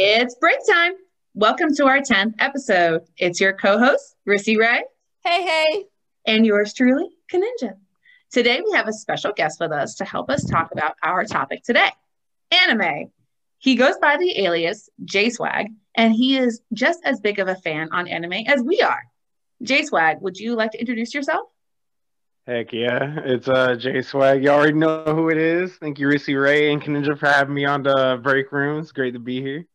It's break time. Welcome to our 10th episode. It's your co host, Rissy Ray. Hey, hey. And yours truly, Kaninja. Today, we have a special guest with us to help us talk about our topic today anime. He goes by the alias J Swag, and he is just as big of a fan on anime as we are. J Swag, would you like to introduce yourself? Heck yeah, it's uh J Swag. You already know who it is. Thank you, Rissy Ray and Kaninja, for having me on the break room. It's great to be here.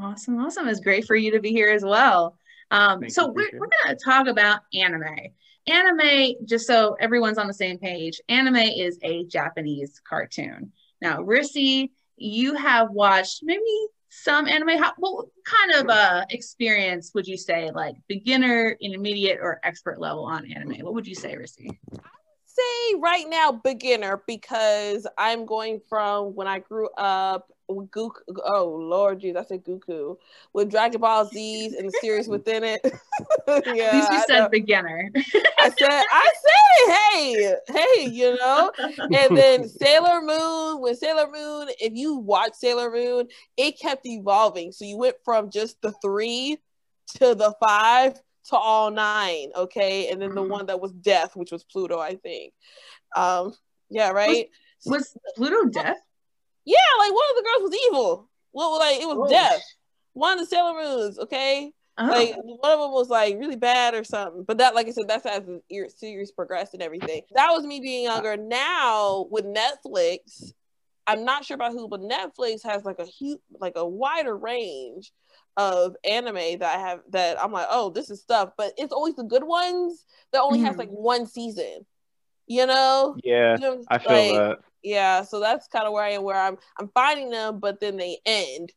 Awesome, awesome. It's great for you to be here as well. Um, so we're, we're going to talk about anime. Anime, just so everyone's on the same page, anime is a Japanese cartoon. Now, Rissy, you have watched maybe some anime. How, what kind of uh, experience would you say, like beginner, intermediate, or expert level on anime? What would you say, Rissy? Say right now beginner because I'm going from when I grew up with Goku. Oh Lord, jeez, I said Goku with Dragon Ball Z's and the series within it. yeah, At least you said beginner. I said, I said, hey, hey, you know. And then Sailor Moon. When Sailor Moon, if you watch Sailor Moon, it kept evolving. So you went from just the three to the five to all nine, okay, and then the mm-hmm. one that was death, which was Pluto, I think. Um, yeah, right. Was, was Pluto death? Yeah, like one of the girls was evil. Well, like it was oh. death. One of the Sailor Moons, okay. Oh. Like one of them was like really bad or something, but that, like I said, that's as the series progressed and everything. That was me being younger. Now with Netflix, I'm not sure about who, but Netflix has like a huge, like a wider range of anime that I have that I'm like, oh, this is stuff, but it's always the good ones that only mm. has like one season. You know? Yeah, you know, I feel like, that. Yeah, so that's kind of where I am, where I'm I'm finding them, but then they end,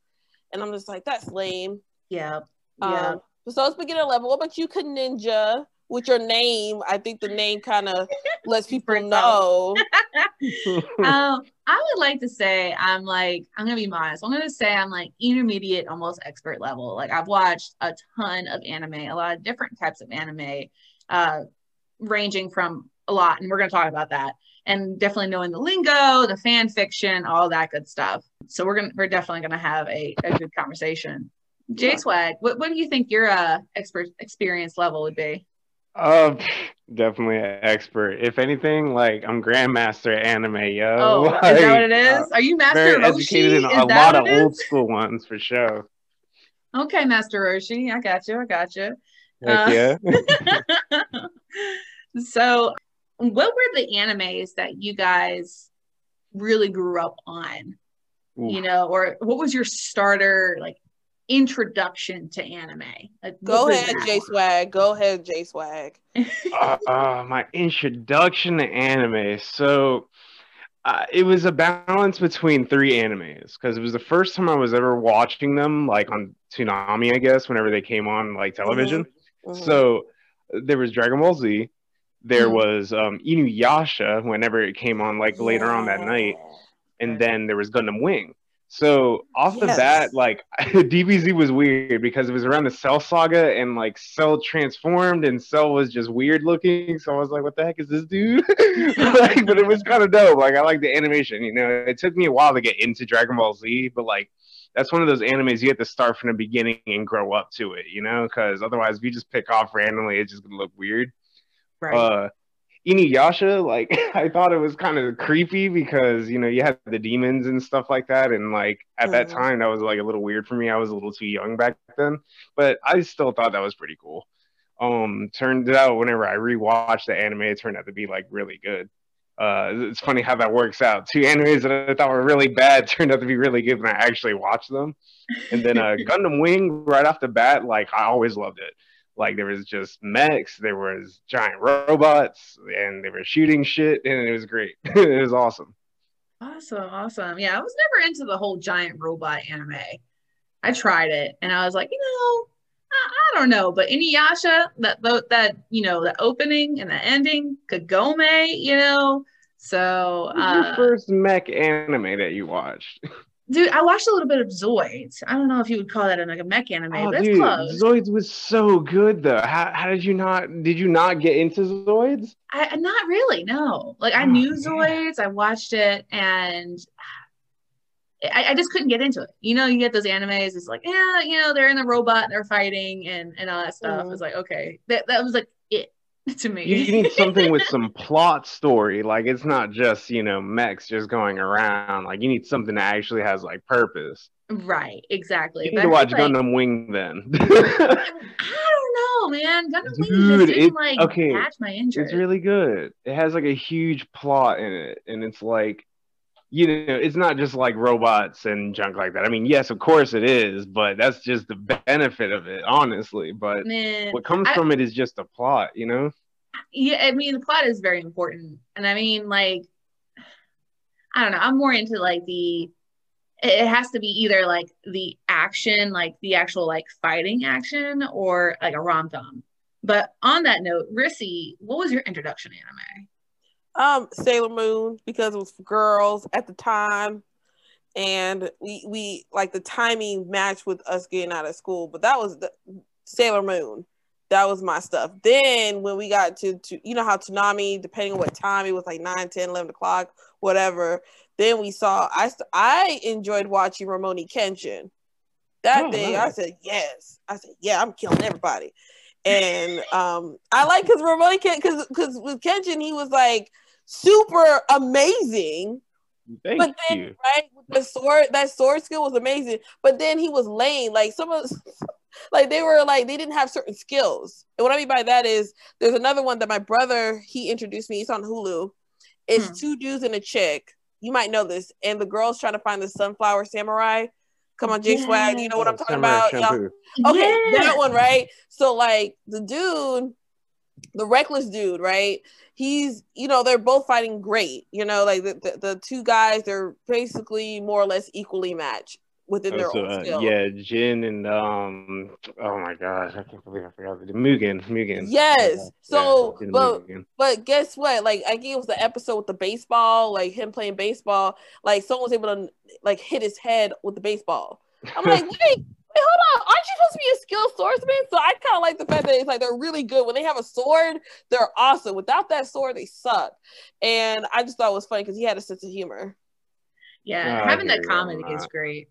and I'm just like, that's lame. Yeah, yeah. Um, so it's beginner level. What about you, Ninja? With your name, I think the name kind of lets people know. um, I would like to say I'm like I'm gonna be modest. I'm gonna say I'm like intermediate, almost expert level. Like I've watched a ton of anime, a lot of different types of anime, uh, ranging from a lot, and we're gonna talk about that. And definitely knowing the lingo, the fan fiction, all that good stuff. So we're gonna we're definitely gonna have a, a good conversation. Jay Swag, what, what do you think your uh expert experience level would be? Uh, definitely an expert. If anything, like I'm grandmaster at anime, yo. Oh, like, is that what it is? Uh, Are you master very Roshi? educated in is a lot of old school ones for sure. Okay, Master Roshi, I got you. I got you. Heck uh, yeah. so, what were the animes that you guys really grew up on? Ooh. You know, or what was your starter like introduction to anime? Like, Go ahead, J Swag. Go ahead, J Swag. uh, uh, my introduction to anime. So uh, it was a balance between three animes because it was the first time I was ever watching them, like on Toonami, I guess, whenever they came on like television. Mm-hmm. Mm-hmm. So there was Dragon Ball Z. There mm-hmm. was um, Inuyasha whenever it came on, like yeah. later on that night, and then there was Gundam Wing. So off yes. the bat, like DBZ was weird because it was around the Cell saga and like Cell transformed and Cell was just weird looking. So I was like, what the heck is this dude? like, but it was kind of dope. Like I like the animation, you know. It took me a while to get into Dragon Ball Z, but like that's one of those animes you have to start from the beginning and grow up to it, you know, because otherwise if you just pick off randomly, it's just gonna look weird. Right. Uh, Inuyasha, like I thought it was kind of creepy because you know you had the demons and stuff like that, and like at that mm-hmm. time that was like a little weird for me. I was a little too young back then, but I still thought that was pretty cool. Um, turned out whenever I rewatched the anime, it turned out to be like really good. Uh, it's funny how that works out. Two animes that I thought were really bad turned out to be really good when I actually watched them. And then uh, Gundam Wing, right off the bat, like I always loved it. Like there was just mechs, there was giant robots, and they were shooting shit, and it was great. it was awesome. Awesome, awesome. Yeah, I was never into the whole giant robot anime. I tried it, and I was like, you know, I, I don't know, but Inuyasha, that that you know, the opening and the ending, Kagome, you know. So, uh, your first mech anime that you watched? Dude, I watched a little bit of Zoids. I don't know if you would call that a, like a mech anime, oh, but dude, close. Zoids was so good though. How, how did you not did you not get into Zoids? I not really, no. Like I oh, knew man. Zoids, I watched it and I, I, just couldn't get into it. You know, you get those animes, it's like, yeah, you know, they're in the robot, and they're fighting and, and all that stuff. Mm-hmm. It's like, okay, that, that was like it to me. You, need something with some plot story. Like it's not just, you know, mechs just going around. Like you need something that actually has like purpose. Right, exactly. You need but to watch Gundam Wing then. I don't know, man. Gundam Wing Dude, just didn't like okay, catch my interest. It's really good. It has like a huge plot in it, and it's like you know, it's not just like robots and junk like that. I mean, yes, of course it is, but that's just the benefit of it, honestly. But Man, what comes I, from it is just a plot, you know? Yeah, I mean, the plot is very important. And I mean, like, I don't know, I'm more into like the, it has to be either like the action, like the actual like fighting action, or like a rom com. But on that note, Rissy, what was your introduction anime? Um, Sailor Moon because it was for girls at the time, and we we like the timing matched with us getting out of school. But that was the Sailor Moon. That was my stuff. Then when we got to, to you know how Toonami, depending on what time it was like 9, 10, 11 o'clock, whatever. Then we saw I I enjoyed watching Rurouni Kenshin. That oh, day nice. I said yes. I said yeah, I'm killing everybody. And um, I like because Rurouni because because with Kenshin he was like super amazing. Thank but then, you. right, the sword, that sword skill was amazing. But then he was lame. Like some of, like they were like they didn't have certain skills. And what I mean by that is, there's another one that my brother he introduced me. It's on Hulu. It's hmm. two dudes and a chick. You might know this. And the girl's trying to find the sunflower samurai. Come on, J yeah. Swag. You know what I'm talking samurai about? Yeah. Okay, yeah. that one, right? So like the dude, the reckless dude, right? he's you know they're both fighting great you know like the, the, the two guys they're basically more or less equally matched within oh, their so, own uh, skill. yeah Jin and um oh my gosh I can't believe I forgot the Mugen Mugen yes so yeah, but Mugen. but guess what like I think it was the episode with the baseball like him playing baseball like someone was able to like hit his head with the baseball I'm like wait hold on, aren't you supposed to be a skilled swordsman? So I kind of like the fact that it's like they're really good. When they have a sword, they're awesome. Without that sword, they suck. And I just thought it was funny because he had a sense of humor. Yeah, having that comedy is great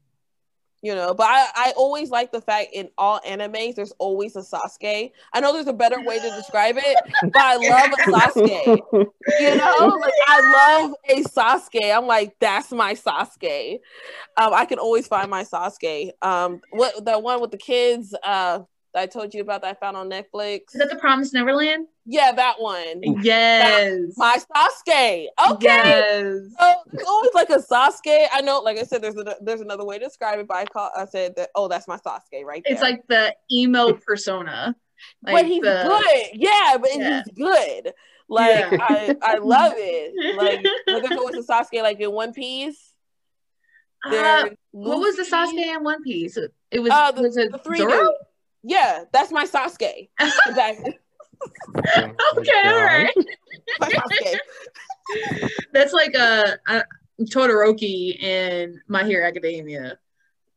you know but I, I always like the fact in all animes there's always a sasuke. I know there's a better way to describe it but i love a sasuke you know? Like i love a sasuke. I'm like that's my sasuke. Um i can always find my sasuke. Um what the one with the kids uh I told you about that I found on Netflix. Is that the Promised Neverland? Yeah, that one. Yes. my Sasuke. Okay. Yes. So it's always like a Sasuke. I know, like I said, there's a, there's another way to describe it, but I call I said that oh, that's my Sasuke right there. It's like the emo persona. Like but he's the... good. Yeah, but yeah. he's good. Like yeah. I, I love it. Like there's always a Sasuke like in One Piece. Uh, what was the Sasuke in One Piece? It was, uh, the, was it the three Zoro? Yeah, that's my Sasuke. Exactly. okay, all right. that's like a, a Todoroki in My Hero Academia.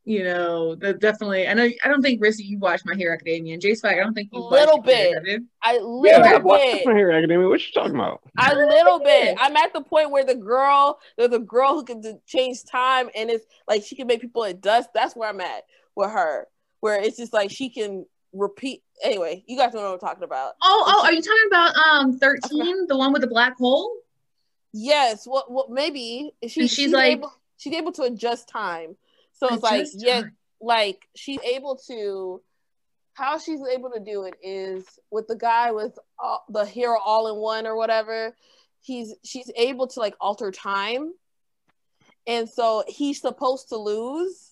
You know, that definitely. I know. I don't think Rissy, you watched My Hero Academia, and J Swag. I don't think you. A little bit. I little yeah, bit. My Hero Academia. What you talking about? A little bit. I'm at the point where the girl, there's a girl who can change time, and it's like she can make people at dust. That's where I'm at with her where it's just like she can repeat. Anyway, you guys don't know what I'm talking about. Oh, oh, are you talking about um 13, the one with the black hole? Yes. What? Well, well, maybe she, she's, she's like able, she's able to adjust time. So it's like yeah, like she's able to. How she's able to do it is with the guy with all, the hero all in one or whatever. He's she's able to like alter time, and so he's supposed to lose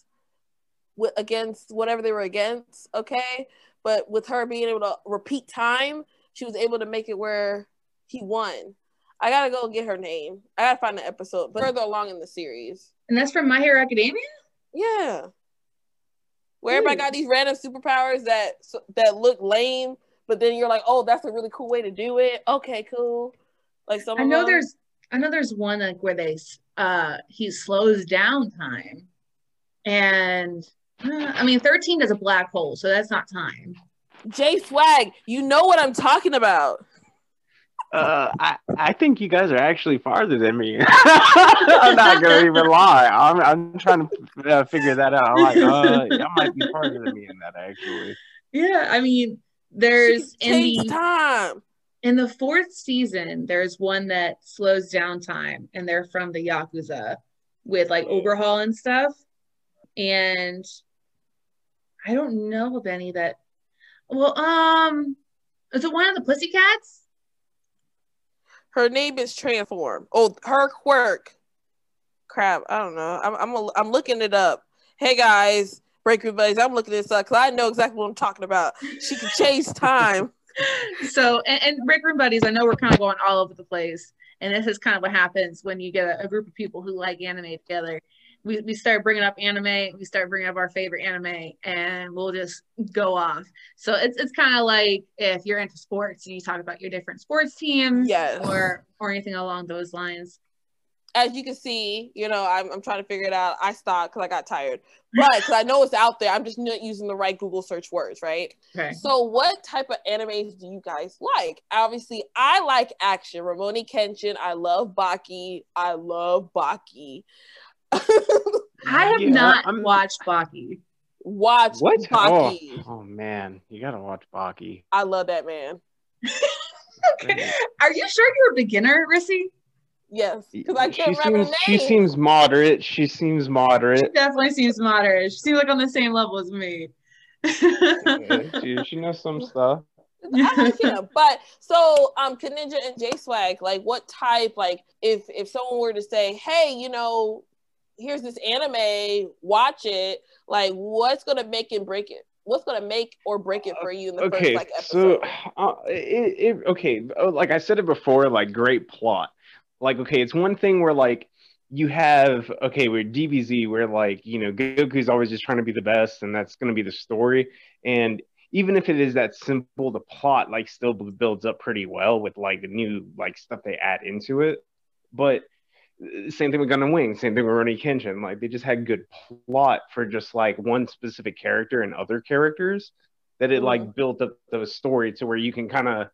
with against whatever they were against, okay? But with her being able to repeat time, she was able to make it where he won. I gotta go get her name. I gotta find the episode, but further along in the series. And that's from My Hero Academia. Yeah, where Ooh. everybody got these random superpowers that that look lame, but then you're like, oh, that's a really cool way to do it. Okay, cool. Like some. I know them. there's. I know there's one like where they uh he slows down time, and I mean, 13 is a black hole, so that's not time. J Swag, you know what I'm talking about. Uh, I, I think you guys are actually farther than me. I'm not gonna even lie. I'm I'm trying to uh, figure that out. I'm like, uh, I might be farther than me in that actually. Yeah, I mean, there's in the time. in the fourth season, there's one that slows down time, and they're from the Yakuza with like overhaul and stuff. And I don't know of any that. Well, um, is it one of the Pussycats? Her name is Transform. Oh, her quirk. Crap, I don't know. I'm I'm a, I'm looking it up. Hey guys, Breaker Buddies, I'm looking this up because I know exactly what I'm talking about. She can chase time. so and, and break room buddies i know we're kind of going all over the place and this is kind of what happens when you get a, a, group of people who like anime together we, we start bringing up anime we start bringing up our favorite anime and we'll just go off so it's, it's kind of like if you're into sports and you talk about your different sports teams yes. or or anything along those lines as you can see, you know, I'm, I'm trying to figure it out. I stopped because I got tired, but because I know it's out there, I'm just not using the right Google search words, right? Okay. So, what type of animes do you guys like? Obviously, I like action. Rurouni Kenshin. I love Baki. I love Baki. I have yeah, not I'm... watched Baki. Watch what? Baki. Oh, oh man, you gotta watch Baki. I love that man. okay. Are you sure you're a beginner, Rissy? Yes, because I can't she remember seems, She seems moderate. She seems moderate. She definitely seems moderate. She seems like on the same level as me. yeah, she, she knows some stuff. I. But so um Ninja and J Swag, like what type, like if if someone were to say, Hey, you know, here's this anime, watch it, like what's gonna make and break it? What's gonna make or break it for you in the okay, first like episode? So uh, it, it okay, oh, like I said it before, like great plot like okay it's one thing where like you have okay we're dbz where like you know goku's always just trying to be the best and that's going to be the story and even if it is that simple the plot like still builds up pretty well with like the new like stuff they add into it but same thing with Gundam Wing, same thing with Rurouni Kenshin. Like they just had good plot for just like one specific character and other characters that it like built up the story to where you can kind of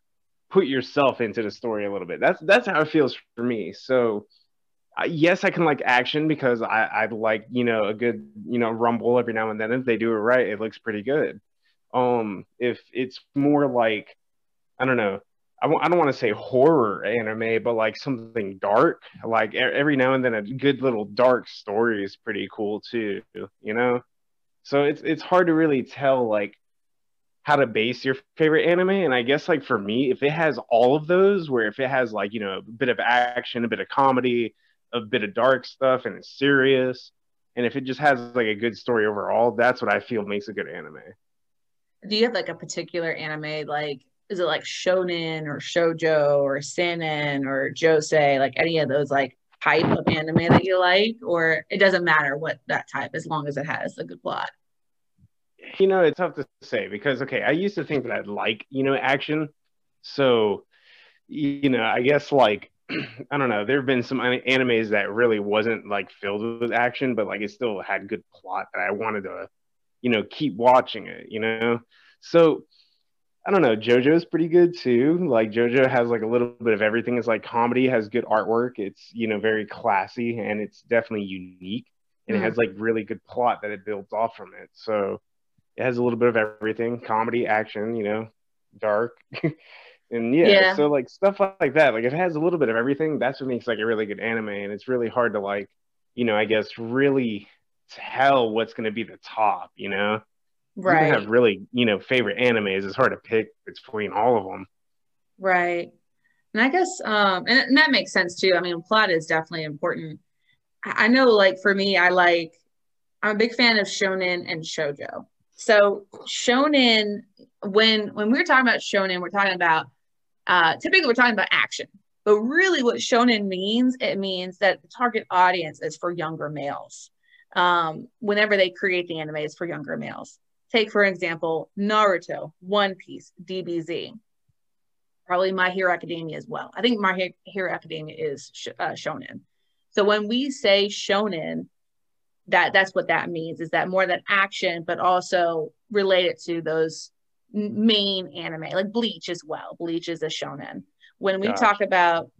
put yourself into the story a little bit. That's that's how it feels for me. So uh, yes, I can like action because I I like you know a good you know rumble every now and then. If they do it right, it looks pretty good. Um, if it's more like I don't know. I w- I don't want to say horror anime, but like something dark. Like every now and then, a good little dark story is pretty cool too. You know, so it's it's hard to really tell like how to base your favorite anime and i guess like for me if it has all of those where if it has like you know a bit of action a bit of comedy a bit of dark stuff and it's serious and if it just has like a good story overall that's what i feel makes a good anime do you have like a particular anime like is it like shonen or shojo or seinen or josei like any of those like type of anime that you like or it doesn't matter what that type as long as it has a good plot you know, it's tough to say because okay, I used to think that I'd like, you know, action. So, you know, I guess like I don't know, there have been some animes that really wasn't like filled with action, but like it still had good plot that I wanted to, you know, keep watching it, you know. So I don't know, JoJo's pretty good too. Like JoJo has like a little bit of everything. It's like comedy, has good artwork. It's you know very classy and it's definitely unique. And mm. it has like really good plot that it builds off from it. So it has a little bit of everything comedy action you know dark and yeah, yeah, so like stuff like that like if it has a little bit of everything that's what makes like a really good anime and it's really hard to like you know i guess really tell what's going to be the top you know right have really you know favorite animes it's hard to pick between all of them right and i guess um and, and that makes sense too i mean plot is definitely important i know like for me i like i'm a big fan of shonen and shojo so shonen, when when we're talking about shonen, we're talking about uh, typically we're talking about action. But really, what shonen means, it means that the target audience is for younger males. Um, whenever they create the anime, it's for younger males. Take for example Naruto, One Piece, DBZ, probably My Hero Academia as well. I think My Hero Academia is sh- uh, shonen. So when we say shonen, that that's what that means is that more than action but also related to those main anime like bleach as well bleach is a shonen When we talk about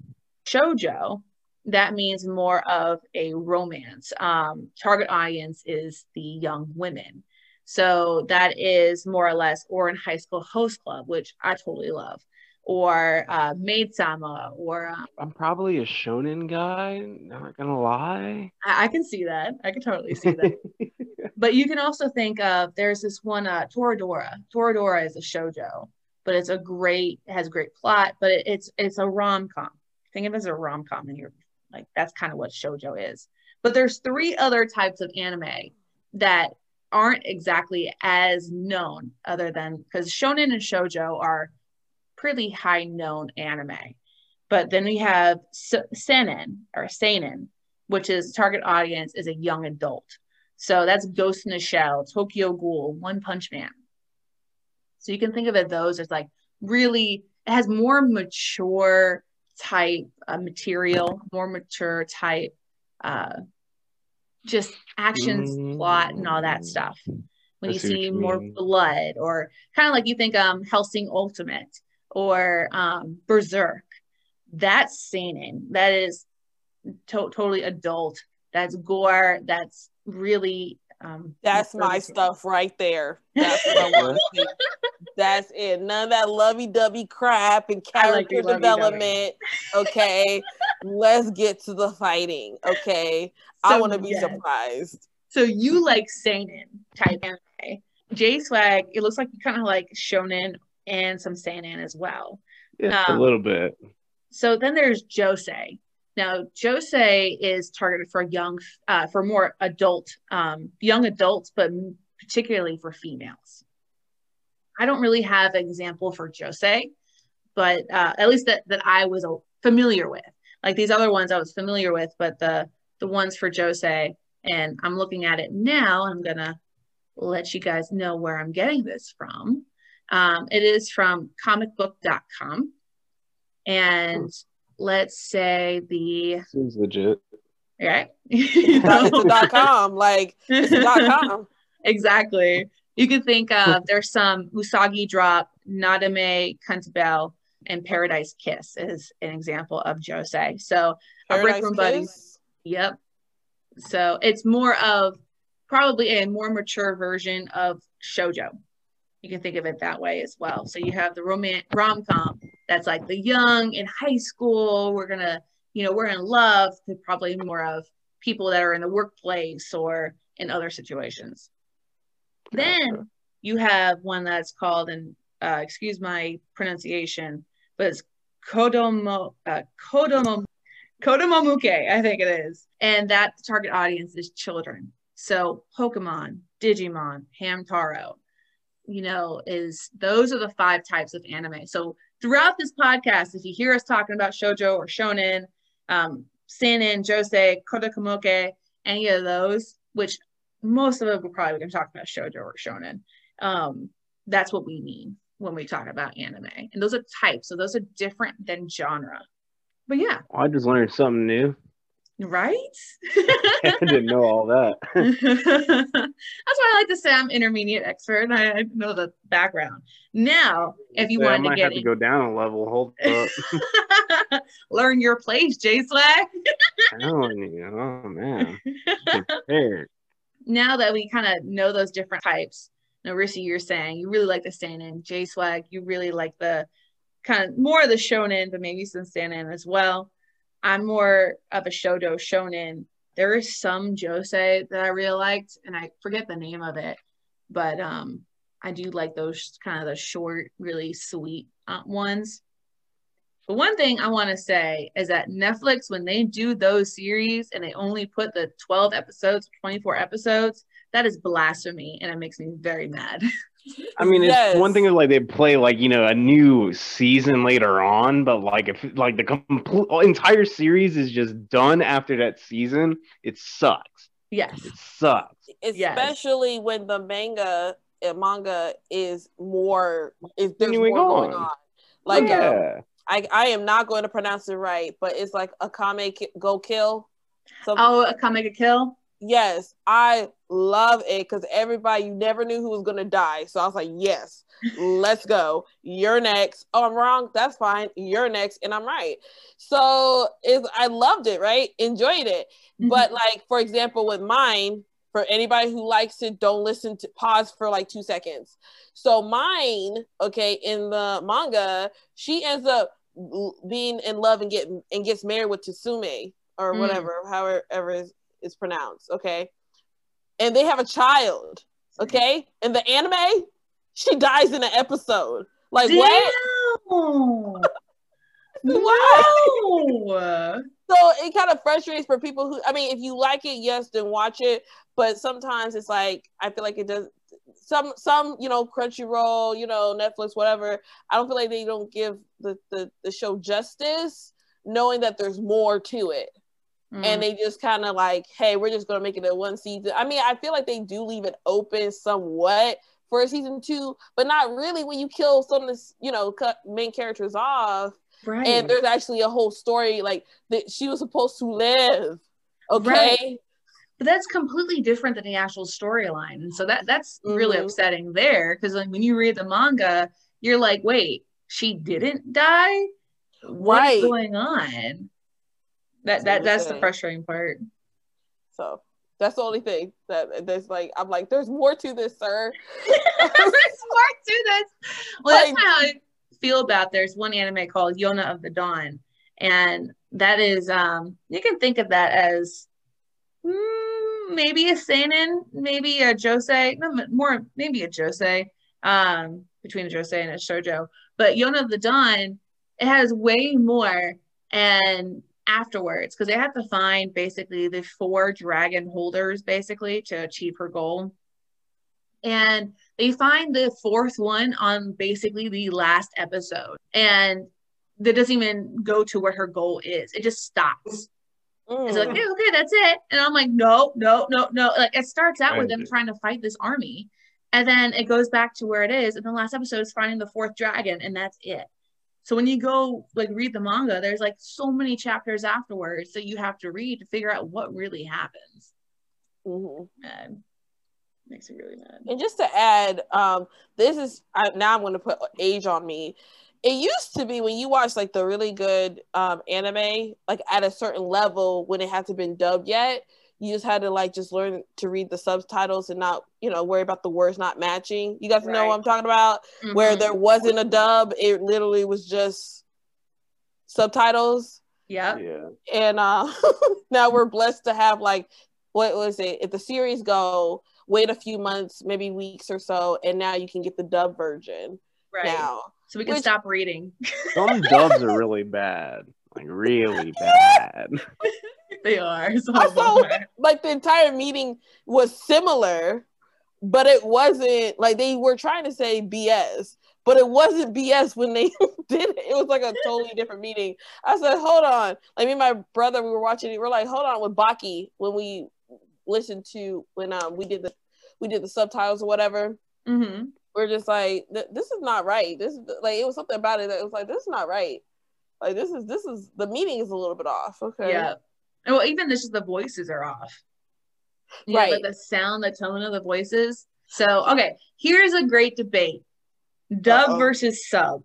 shojo, that means more of a romance. Um, target audience is the young women. So that is more or less Ouran High School Host Club, which I totally love, or uh, Maid Sama, or um, I'm probably a shonen guy. Not gonna lie. I, I can see that. I can totally see that. but you can also think of there's this one uh, Toradora. Toradora is a shojo, but it's a great has great plot, but it, it's it's a rom com. Think of it as a rom com, and you're like that's kind of what shojo is. But there's three other types of anime that aren't exactly as known other than because shonen and shojo are pretty high known anime. But then we have seinen or seinen which is target audience is a young adult. So that's ghost in the shell tokyo ghoul one punch man. So you can think of it those as like really it has more mature type uh, material more mature type uh, just actions, mm-hmm. plot, and all that stuff. When you see you more mean. blood, or kind of like you think um Hellsing Ultimate or um Berserk, that's seinen. That is to- totally adult. That's gore. That's really um, that's my stuff right there. That's what I want to see. That's it. None of that lovey-dovey crap and character like development. Okay, let's get to the fighting. Okay, so, I want to be yeah. surprised. So you like seinen type anime? J Swag. It looks like you kind of like shonen and some seinen as well. Yeah, um, a little bit. So then there's josei. Now, josei is targeted for young, uh, for more adult, um, young adults, but particularly for females. I don't really have an example for josei, but uh, at least that, that I was familiar with. Like these other ones I was familiar with, but the the ones for josei, and I'm looking at it now. I'm gonna let you guys know where I'm getting this from. Um, it is from comicbook.com, and let's say the seems legit. Right. it's a dot com. Like dot com. exactly. You can think of there's some Usagi drop, Nodame Cantabile, and Paradise Kiss is an example of josei. So a break room buddy. Yep. So it's more of probably a more mature version of shojo you can think of it that way as well. So you have the romance rom com that's like the young in high school. We're gonna, you know, we're in love. To probably more of people that are in the workplace or in other situations. Then you have one that's called, and uh, excuse my pronunciation, but it's Kodomo uh, Kodomo Kodomomuke, I think it is, and that target audience is children. So Pokemon, Digimon, Hamtaro, you know, is those are the five types of anime. So throughout this podcast, if you hear us talking about shojo or shonen, um, seinen, josei, kodomomuke, any of those, which most of them we're probably going to talk about shojo or shonen. Um, that's what we mean when we talk about anime. And those are types. So those are different than genre. But yeah. I just learned something new. Right? I didn't know all that. That's why I like to say I'm intermediate expert. I, I know the background. Now, if you wanted to get have in... to go down a level, hold up. Learn your place, J Swag. oh, oh man. now that we kind of know those different types, now Rissy, you're saying you really like the seinen. J Swag, you really like the kind of more of the shonen, but maybe some seinen as well. I'm more of a shojo shonen. There is some josei that I really liked, and I forget the name of it, but um, I do like those kind of the short, really sweet uh, ones. But one thing I want to say is that Netflix, when they do those series and they only put the 12 episodes, 24 episodes, that is blasphemy and it makes me very mad. I mean, yes. it's one thing that like they play like you know a new season later on, but like if like the complete entire series is just done after that season, it sucks. Yes, it sucks. Especially yes. when the manga uh, manga is more is there's more going on. Like yeah. um, I I am not going to pronounce it right, but it's like Akame Go Kill. Something. Oh, Akame Ga Kill. Yes, I love it because everybody you never knew who was gonna die. So I was like, yes, let's go. You're next. Oh, I'm wrong. That's fine. You're next, and I'm right. So is I loved it. Right, enjoyed it. Mm-hmm. But like for example, with mine, for anybody who likes it, don't listen to pause for like two seconds. So mine, okay, in the manga, she ends up being in love and get and gets married with Tsume or mm. whatever, however is, pronounced, okay? And they have a child, okay? In the anime, she dies in an episode. Like Damn. what? wow. So it kind of frustrates for people who I mean, if you like it, yes, then watch it. But sometimes it's like I feel like it does some some you know Crunchyroll, you know Netflix, whatever. I don't feel like they don't give the the, the show justice, knowing that there's more to it. Mm. And they just kind of like, hey, we're just gonna make it a one season. I mean, I feel like they do leave it open somewhat for a season two, but not really when you kill some of the you know cut main characters off. Right. And there's actually a whole story like that she was supposed to live. Okay. Right but that's completely different than the actual storyline and so that that's mm-hmm. really upsetting there because like when you read the manga you're like wait she didn't die what's right. going on that that that's the frustrating part. So that's the only thing that there's like i'm like there's more to this sir. There's more to this. Well like, that's how i feel about there's one anime called yona of the dawn. And that is um you can think of that as mm, maybe a seinen, maybe a josei, no, more maybe a josei, um, between a josei and a shojo. But Yona of the Dawn, it has way more. And afterwards because they have to find basically the four dragon holders basically to achieve her goal. And they find the fourth one on basically the last episode. And that doesn't even go to where her goal is. It just stops. Mm. It's like, hey, okay, that's it. And I'm like, no, no, no, no. Like it starts out with them trying to fight this army. And then it goes back to where it is. And the last episode is finding the fourth dragon, and that's it. So when you go like read the manga, there's like so many chapters afterwards that you have to read to figure out what really happens. Mm-hmm. And makes me really mad. And just to add, um, this is I, now I'm going to put age on me it used to be when you watch like the really good um, anime, like at a certain level when it hasn't been dubbed yet, you just had to like just learn to read the subtitles and not, you know, worry about the words not matching. You guys right. know what I'm talking about? Mm-hmm. Where there wasn't a dub, it literally was just subtitles. Yeah. Yeah. And uh now we're blessed to have like what was it? If the series go, wait a few months, maybe weeks or so, and now you can get the dub version right. now so we can Which, stop reading. Some dubs are really bad, like really bad. They are. I saw like the entire meeting was similar, but it wasn't like they were trying to say BS, but it wasn't BS when they did it. It was like a totally different meeting. I said, hold on. Like me and my brother, we were watching it. We are like, hold on with Baki when we listened to when um we did the we did the subtitles or whatever. Mm-hmm we're just like this is not right this like it was something about it that was like this is not right like this is this is the meeting is a little bit off okay yeah well even this is the voices are off yeah, right the sound the tone of the voices so okay here's a great debate dub Uh-oh. versus sub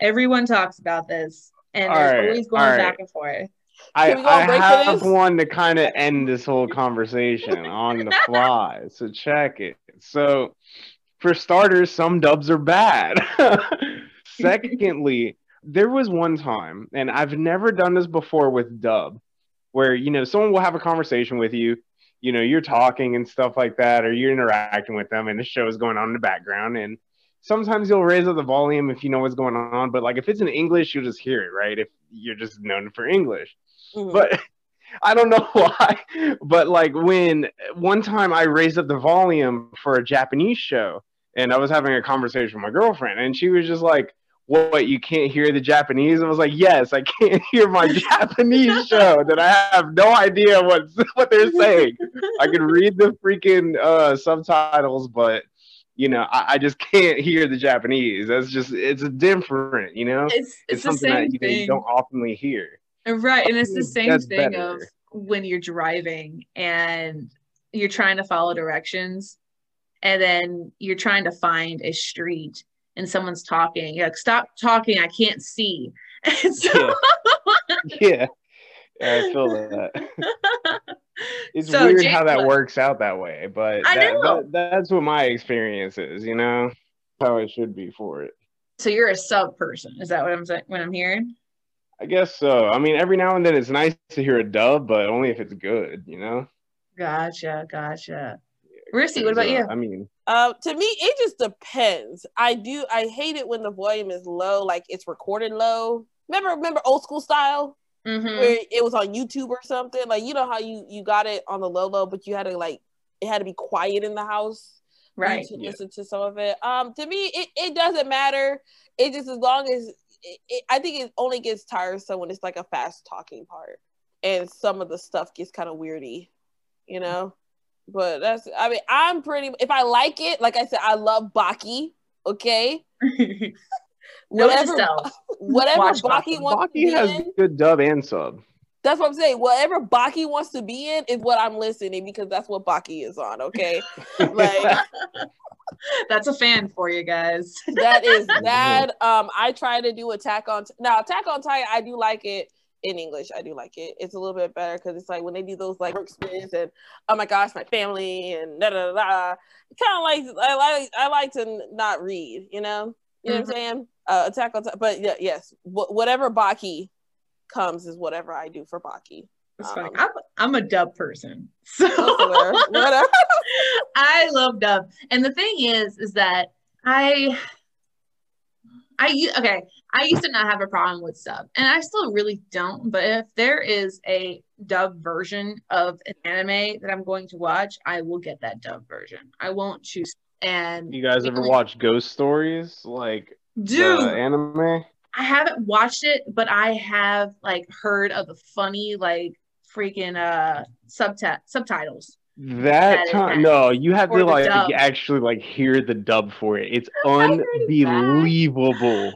everyone talks about this and all there's right, always going right. back and forth I, I have one to kind of end this whole conversation on the fly. So check it. So for starters, some dubs are bad. Secondly, there was one time, and I've never done this before with dub, where you know someone will have a conversation with you, you know, you're talking and stuff like that, or you're interacting with them, and the show is going on in the background, and sometimes you'll raise up the volume if you know what's going on, but like if it's in English, you'll just hear it, right? If you're just known for English, mm-hmm. but. I don't know why, but like when one time I raised up the volume for a Japanese show, and I was having a conversation with my girlfriend, and she was just like, "What? You can't hear the Japanese?" And I was like, "Yes, I can't hear my Japanese show. That I have no idea what what they're saying. I can read the freaking uh, subtitles, but." You know, I, I, just can't hear the Japanese. That's just it's different, you know. It's it's, it's something that you, know, you, don't oftenly hear. Right, and it's the same That's thing better. of when you're driving and you're trying to follow directions and then you're trying to find a street and someone's talking. You're like, stop talking, I can't see. So, yeah. yeah. I feel that. it's so weird how that works out that way, but that, that, that's what my experience is, you know, how it should be for it. So you're a sub person. Is that what I'm saying? What I'm hearing? I guess so. I mean, every now and then it's nice to hear a dub, but only if it's good, you know? Gotcha, gotcha. Rissy, what about you? I mean, uh, to me, it just depends. I do. I hate it when the volume is low, like it's recorded low. Remember, remember old school style, mm-hmm. where it was on YouTube or something. Like you know how you you got it on the low low, but you had to like it had to be quiet in the house, right? To yeah. listen to some of it. Um, to me, it it doesn't matter. It just as long as it, it, I think it only gets tiresome when it's like a fast talking part, and some of the stuff gets kind of weirdy, you know. But that's I mean I'm pretty if I like it, like I said, I love Baki. Okay. whatever whatever Watch Baki, Baki wants Baki has in, good dub and sub. That's what I'm saying. Whatever Baki wants to be in is what I'm listening because that's what Baki is on. Okay, like that's a fan for you guys. that is that. Um, I try to do Attack on now. Attack on Titan, I do like it in English. I do like it. It's a little bit better because it's like when they do those like work spins and oh my gosh, my family and da da da. Kind of like I like I like to not read. You know, you know mm-hmm. what I'm mm-hmm. saying? Uh, Attack on Titan, but yeah, yes, Wh- whatever Baki comes is whatever I do for Baki. Um, I'm, I'm a dub person, so whatever. I love dub, and the thing is, is that I I okay. I used to not have a problem with sub, and I still really don't. But if there is a dub version of an anime that I'm going to watch, I will get that dub version. I won't choose. And you guys ever watch Ghost Stories, like dude anime? I haven't watched it, but I have like heard of the funny like freaking uh subti- subtitles. That, time, no, you have to like actually like hear the dub for it. It's unbelievable.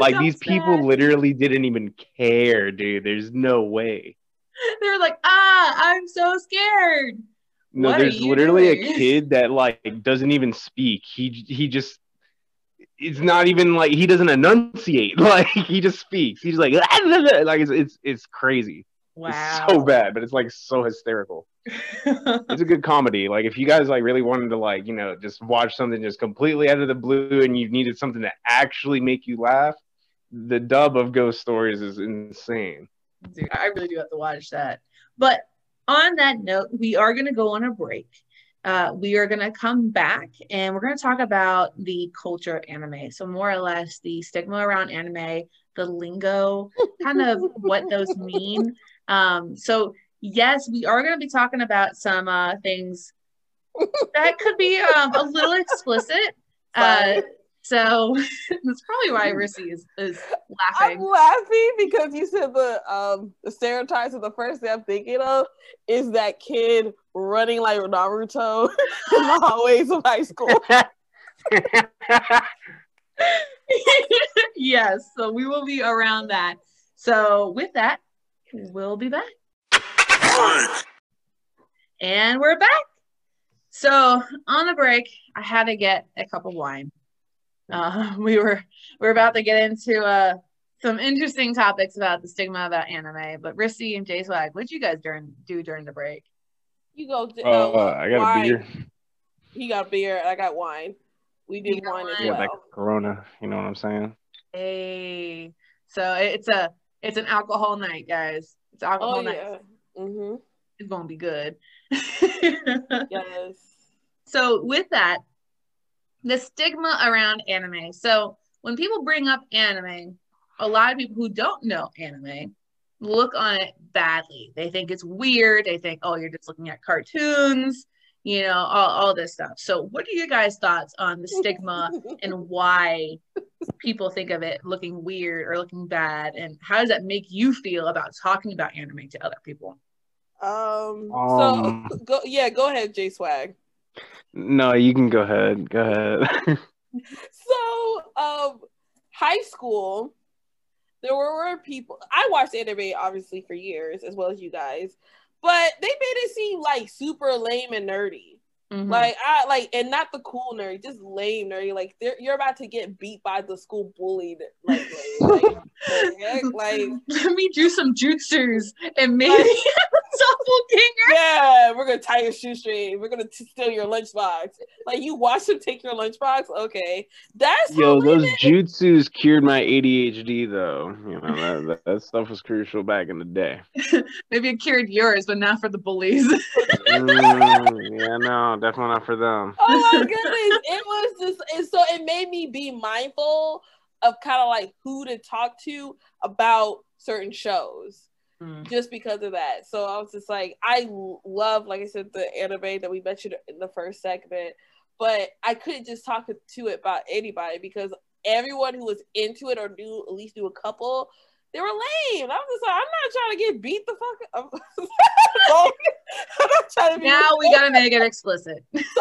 like these people literally didn't even care, dude. There's no way. They're like, ah, I'm so scared. No, what there's literally doing? a kid that like doesn't even speak. He he just it's not even like he doesn't enunciate. Like he just speaks. He's like like it's it's it's crazy. Wow. It's so bad, but it's like so hysterical. It's a good comedy. Like if you guys like really wanted to like, you know, just watch something just completely out of the blue and you needed something to actually make you laugh, the dub of Ghost Stories is insane. Dude, I really do have to watch that. But on that note, we are going to go on a break. Uh, we are going to come back and we're going to talk about the culture of anime. So, more or less, the stigma around anime, the lingo, kind of what those mean. Um, so, yes, we are going to be talking about some uh, things that could be um, a little explicit. Uh, so that's probably why Rissy is, is laughing. I'm laughing because you said the um the stereotypes of the first thing I'm thinking of is that kid running like Naruto in the hallways of high school. yes, so we will be around that. So with that, we'll be back. And we're back. So on the break, I had to get a cup of wine. Uh, we were we're about to get into uh, some interesting topics about the stigma about anime. But Rissy and J Swag, what did you guys during do during the break? You go. Uh, uh, I got wine. a beer. He got beer. I got wine. We did wine, as well. Yeah, Corona. You know what I'm saying? Hey, so it's a it's an alcohol night, guys. It's alcohol oh, night. Yeah. Mm-hmm. It's gonna be good. yes. So with that, the stigma around anime. So when people bring up anime, a lot of people who don't know anime look on it badly. They think it's weird. They think, oh, you're just looking at cartoons, you know, all, all this stuff. So, what are your guys' thoughts on the stigma and why people think of it looking weird or looking bad? And how does that make you feel about talking about anime to other people? Um, um so go yeah, go ahead, J Swag. No, you can go ahead. Go ahead. so, um, high school, there were, were people. I watched anime obviously for years, as well as you guys. but they made it seem like super lame and nerdy. Mm-hmm. Like I like and not the cool nerd, just lame nerdy. Like you're about to get beat by the school bully. Like, like, like, like let me do some jutsus and maybe like, doppelganger. Yeah, we're gonna tie your shoestring. We're gonna t- steal your lunchbox. Like you watch them take your lunchbox. Okay, that's yo. Those jutsus cured my ADHD though. You know that, that, that stuff was crucial back in the day. maybe it cured yours, but not for the bullies. mm, yeah, no definitely not for them. Oh my goodness. it was just and so it made me be mindful of kind of like who to talk to about certain shows. Mm. Just because of that. So I was just like, I love, like I said, the anime that we mentioned in the first segment, but I couldn't just talk to it about anybody because everyone who was into it or knew at least knew a couple they were lame. I was just like, I'm not trying to get beat the fuck up. I'm not trying to be now we gotta make it explicit. Sorry.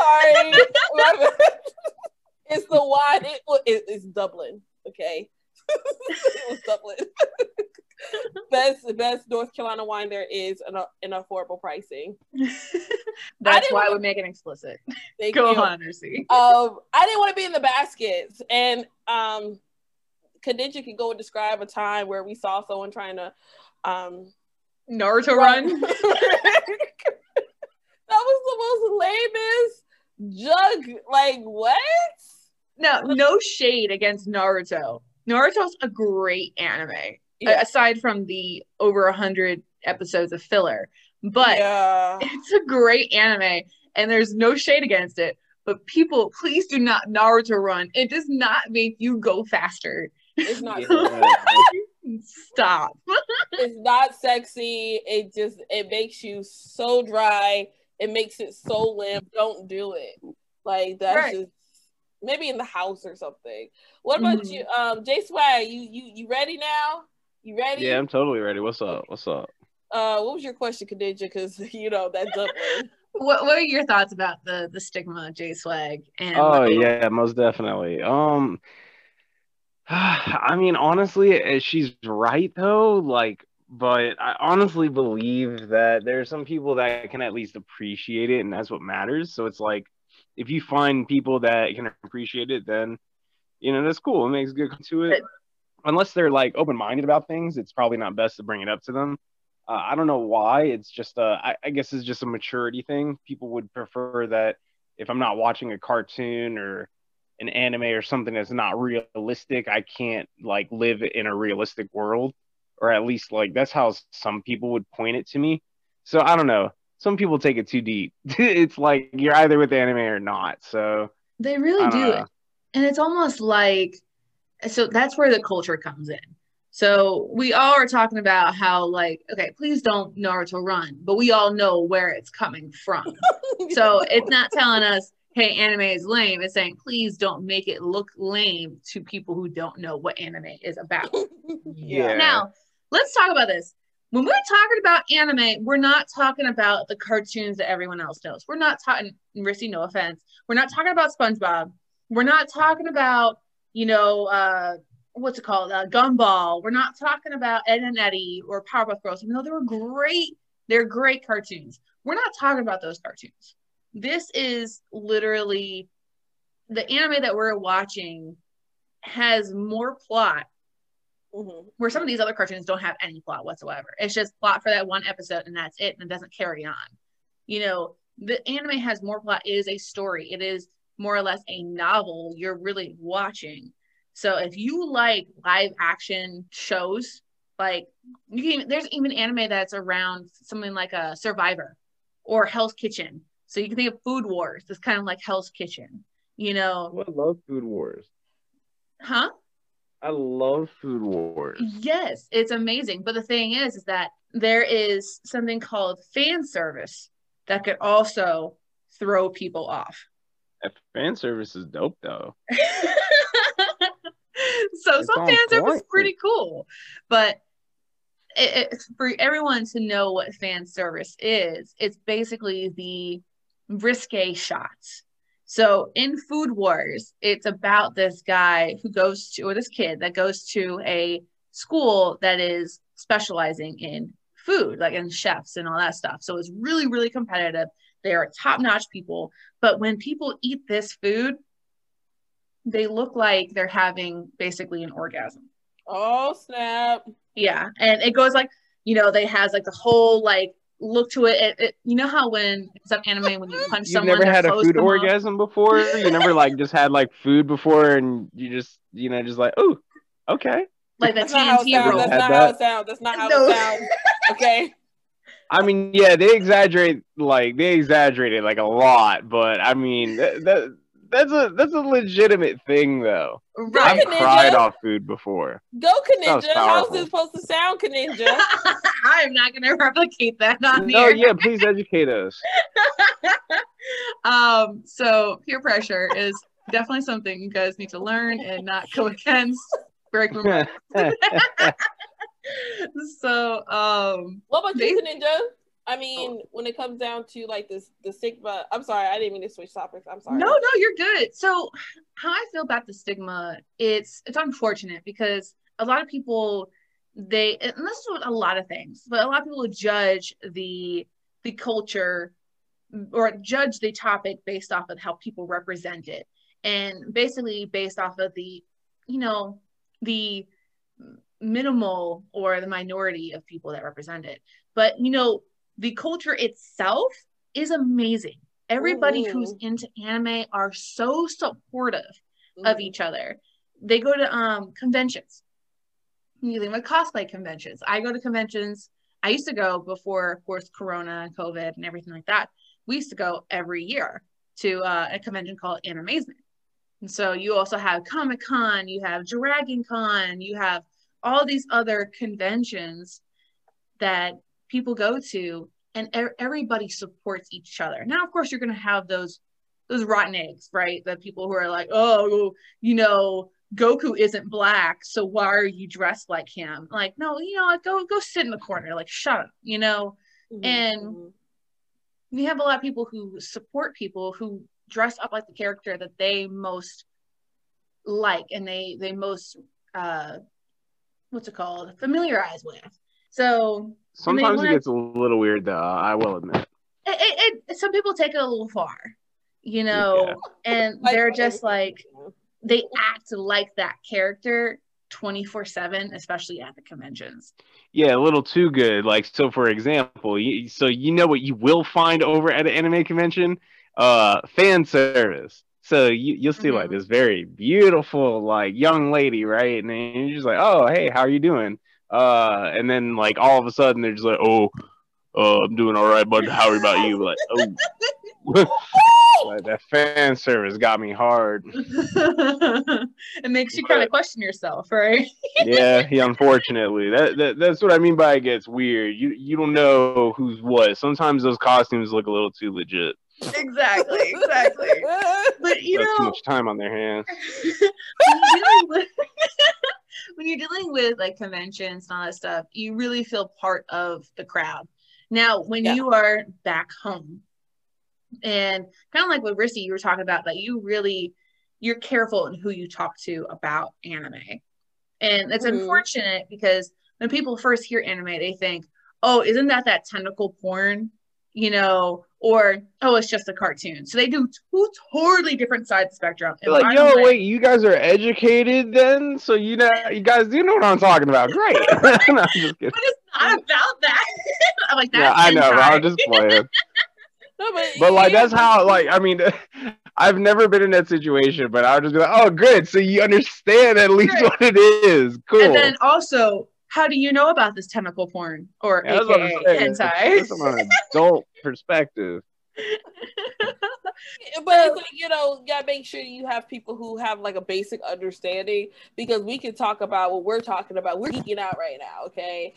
it's the one. It, it, it's Duplin. Okay. it was Duplin. best best North Carolina wine there is an, an affordable pricing. That's why we make it explicit. Go you. on. Um, I didn't want to be in the baskets, and um, Kaninja can go and describe a time where we saw someone trying to um Naruto run. run. that was the most lamest jug. Like what? No, no shade against Naruto. Naruto's a great anime. Yeah. Aside from the over a hundred episodes of filler, but yeah. it's a great anime, and there's no shade against it. But people, please do not Naruto run. It does not make you go faster. It's not. Stop. it's not sexy. It just it makes you so dry. It makes it so limp. Don't do it. Like that's right. just maybe in the house or something. What about mm-hmm. you, um, J Swag? You you you ready now? You ready? Yeah, I'm totally ready. What's up? What's up? Uh, what was your question, Kaninja? Because you know that's up. what What are your thoughts about the the stigma of J Swag? And oh yeah, most definitely. Um, I mean, honestly, eh, she's right though. Like, but I honestly believe that there are some people that can at least appreciate it, and that's what matters. So it's like, if you find people that can appreciate it, then you know that's cool. It makes good to it. Unless they're like open minded about things, it's probably not best to bring it up to them. Uh, I don't know why. It's just a, I, I guess it's just a maturity thing. People would prefer that if I'm not watching a cartoon or an anime or something that's not realistic, I can't like live in a realistic world, or at least like that's how some people would point it to me. So I don't know. Some people take it too deep. it's like you're either with anime or not. So they really do it, and it's almost like so that's where the culture comes in. So we all are talking about how like okay, please don't Naruto run, but we all know where it's coming from. so it's not telling us hey, anime is lame, it's saying, please don't make it look lame to people who don't know what anime is about. yeah. Now, let's talk about this. When we're talking about anime, we're not talking about the cartoons that everyone else knows. We're not talking, Rissy, no offense. We're not talking about SpongeBob. We're not talking about, you know, uh, what's it called? Uh, Gumball. We're not talking about Ed and Eddie or Powerpuff Girls, even though they were great. They're great cartoons. We're not talking about those cartoons this is literally the anime that we're watching has more plot mm-hmm. where some of these other cartoons don't have any plot whatsoever. It's just plot for that one episode and that's it and it doesn't carry on. You know, the anime has more plot. It is a story. It is more or less a novel you're really watching. So if you like live action shows, like you can there's even anime that's around something like a Survivor or Hell's Kitchen so you can think of Food Wars. It's kind of like Hell's Kitchen. You know. Oh, I love Food Wars. Huh? I love Food Wars. Yes, it's amazing. But the thing is, is that there is something called fan service that could also throw people off. That fan service is dope though. so it's some fan service is pretty cool. But it, it's for everyone to know what fan service is. It's basically the risque shots. So in Food Wars, it's about this guy who goes to, or this kid that goes to a school that is specializing in food, like in chefs and all that stuff. So it's really, really competitive. They are top notch people. But when people eat this food, they look like they're having basically an orgasm. Oh snap! Yeah, and it goes like you know they has like the whole like look to it. it, it you know how when some anime when you punch someone, You've someone, never had a food come off? orgasm before? You never like just had like food before and you just you know just like oh okay. like the That's not how it sounds. That's Had not how it sounds. That's not how No. it sounds. Okay. I mean, yeah, they exaggerate like they exaggerate it like a lot, but I mean that, that that's a that's a legitimate thing though. Right. I've Ninja. cried off food before. Go That Kaninja. How's this supposed to sound, Kaninja? I am not going to replicate that on No, here. yeah, please educate us. um, so peer pressure is definitely something you guys need to learn and not go against. Break my mind. So, um, What about They- you, Kaninja? I mean, when it comes down to like this, the stigma. I'm sorry, I didn't mean to switch topics. I'm sorry. no, no, you're good. So, how I feel about the stigma, it's it's unfortunate because a lot of people they and this is with a lot of things, but a lot of people judge the the culture or judge the topic based off of how people represent it and basically based off of the you know the minimal or the minority of people that represent it. But you know the culture itself is amazing. Everybody who's Mhm. into anime are so supportive of Mhm. each other. They go to um conventions. You think with cosplay conventions. I go to conventions. I used to go before of course corona and covid and everything like that. We used to go every year to uh, a convention called animazement. And so you also have comic con you have dragon con you have all these other conventions that people go to and e- everybody supports each other now of course you're going to have those those rotten eggs right the people who are like oh you know Goku isn't black, so why are you dressed like him? Like, no, you know, go go sit in the corner, like shut up, you know. Mhm. and-. We have a lot of people who support people who dress up like the character that they most like and they they most uh what's it called familiarize with. So Sometimes it gets a little weird though, I will admit. it, it, it some people take it a little far, you know, Yeah. and they're just like they act like that character 24 7 especially at the conventions Yeah, a little too good. Like, so for example, you, so you know what you will find over at an anime convention? Uh, fan service. So you, you'll see like Mhm. this very beautiful, like young lady, right? And then you're just like, oh, hey, how are you doing? Uh, and then like all of a sudden they're just like, oh, uh, I'm doing all right, but How are about you? Like, oh, like, that fan service got me hard. it makes you kind of question yourself right yeah, yeah, unfortunately. That, that that's what I mean by it gets weird. You you don't know who's what. Sometimes those costumes look a little too legit. Exactly exactly but you They have too much time on their hands. when you're dealing with when you're dealing with like conventions and all that stuff, you really feel part of the crowd. Now, when Yeah. you are back home, and kind of like what Rissy you were talking about, that you really you're careful in who you talk to about anime, and it's Mhm. unfortunate because when people first hear anime, they think, "Oh, isn't that that tentacle porn?" You know, or oh, it's just a cartoon. So they do two totally different sides of the spectrum. And Like, by yo, the way- wait, you guys are educated then? So you know you guys do know what I'm talking about. Great. no, I'm just kidding. but it's not about that. I'm like, that's Yeah, I know, but I hentai. was just playing. No, but, But like that's how like I mean I've never been in that situation, but I would just be like, oh good, so you understand at least Right. what it is. Cool. And then also, how do you know about this tentacle porn or Yeah, that's what I'm AKA saying. It's hentai? from an adult perspective. but it's like you know, you gotta make sure you have people who have like a basic understanding because we can talk about what we're talking about. We're geeking out right now, okay?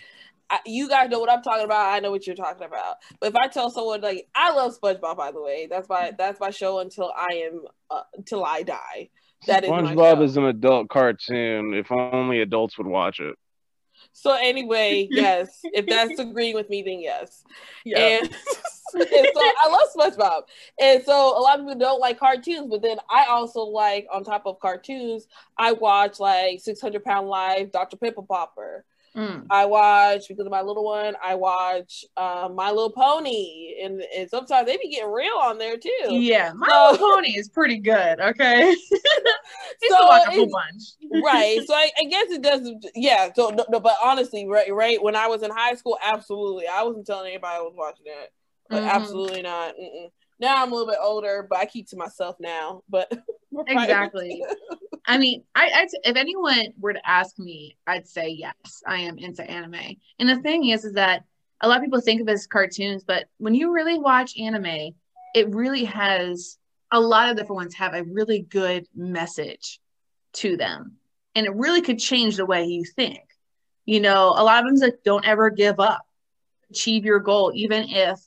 I, you guys know what I'm talking about. I know what you're talking about. But if I tell someone like I love SpongeBob, by the way, that's my that's my show until I am uh, until I die. That is SpongeBob show. is an adult cartoon. If only adults would watch it. So anyway, yes, if that's agreeing with me, then yes. Yeah. And, and so I love SpongeBob. And so a lot of people don't like cartoons, but then I also like on top of cartoons, I watch like 600 Pound Life, Dr. Pimple Popper. Mm. I watch because of my little one. I watch uh, My Little Pony, and, and sometimes they be getting real on there too. Yeah, My so, Little Pony is pretty good. Okay, so watch a whole bunch. right. So I, I, guess it does. Yeah. So no, no, but honestly, right, right. When I was in high school, absolutely, I wasn't telling anybody I was watching that. Mm-hmm. Absolutely not. Mm-mm. Now I'm a little bit older, but I keep to myself now. But exactly. I mean, I, I if anyone were to ask me, I'd say yes, I am into anime. And the thing is, is that a lot of people think of it as cartoons, but when you really watch anime, it really has a lot of different ones have a really good message to them, and it really could change the way you think. You know, a lot of them like don't ever give up, achieve your goal, even if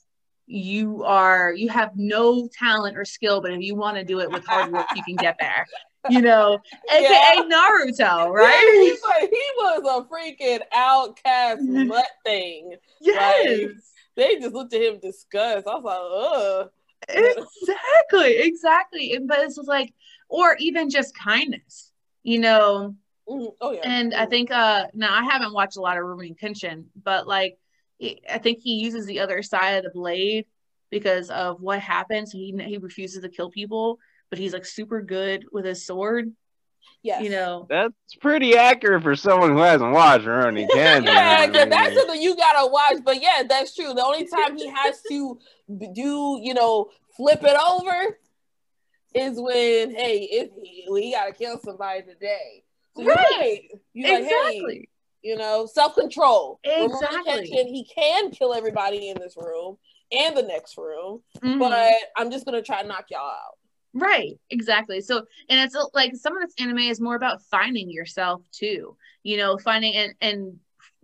you are you have no talent or skill, but if you want to do it with hard work, you can get there. You know, aka yeah. Naruto, right? Yeah, he was a freaking outcast mutt thing. Yes. Like, they just looked at him disgust. I was like, ugh. Exactly, exactly. But it's like, or even just kindness, you know. Mm-hmm. Oh yeah. And mm-hmm. I think uh now I haven't watched a lot of Rurouni Kenshin, but like I think he uses the other side of the blade because of what happens. He he refuses to kill people, but he's like super good with his sword. Yeah, you know that's pretty accurate for someone who hasn't watched Rurouni Kenshin. yeah, that's something you gotta watch. But yeah, that's true. The only time he has to do, you know, flip it over is when hey, if he, he gotta kill somebody today. So right. Right. exactly. Like, hey, you know, self control. Exactly. he can kill everybody in this room and the next room, mm-hmm. but I'm just gonna try to knock y'all out. Right, exactly. So, and it's uh, like some of this anime is more about finding yourself too. You know, finding and and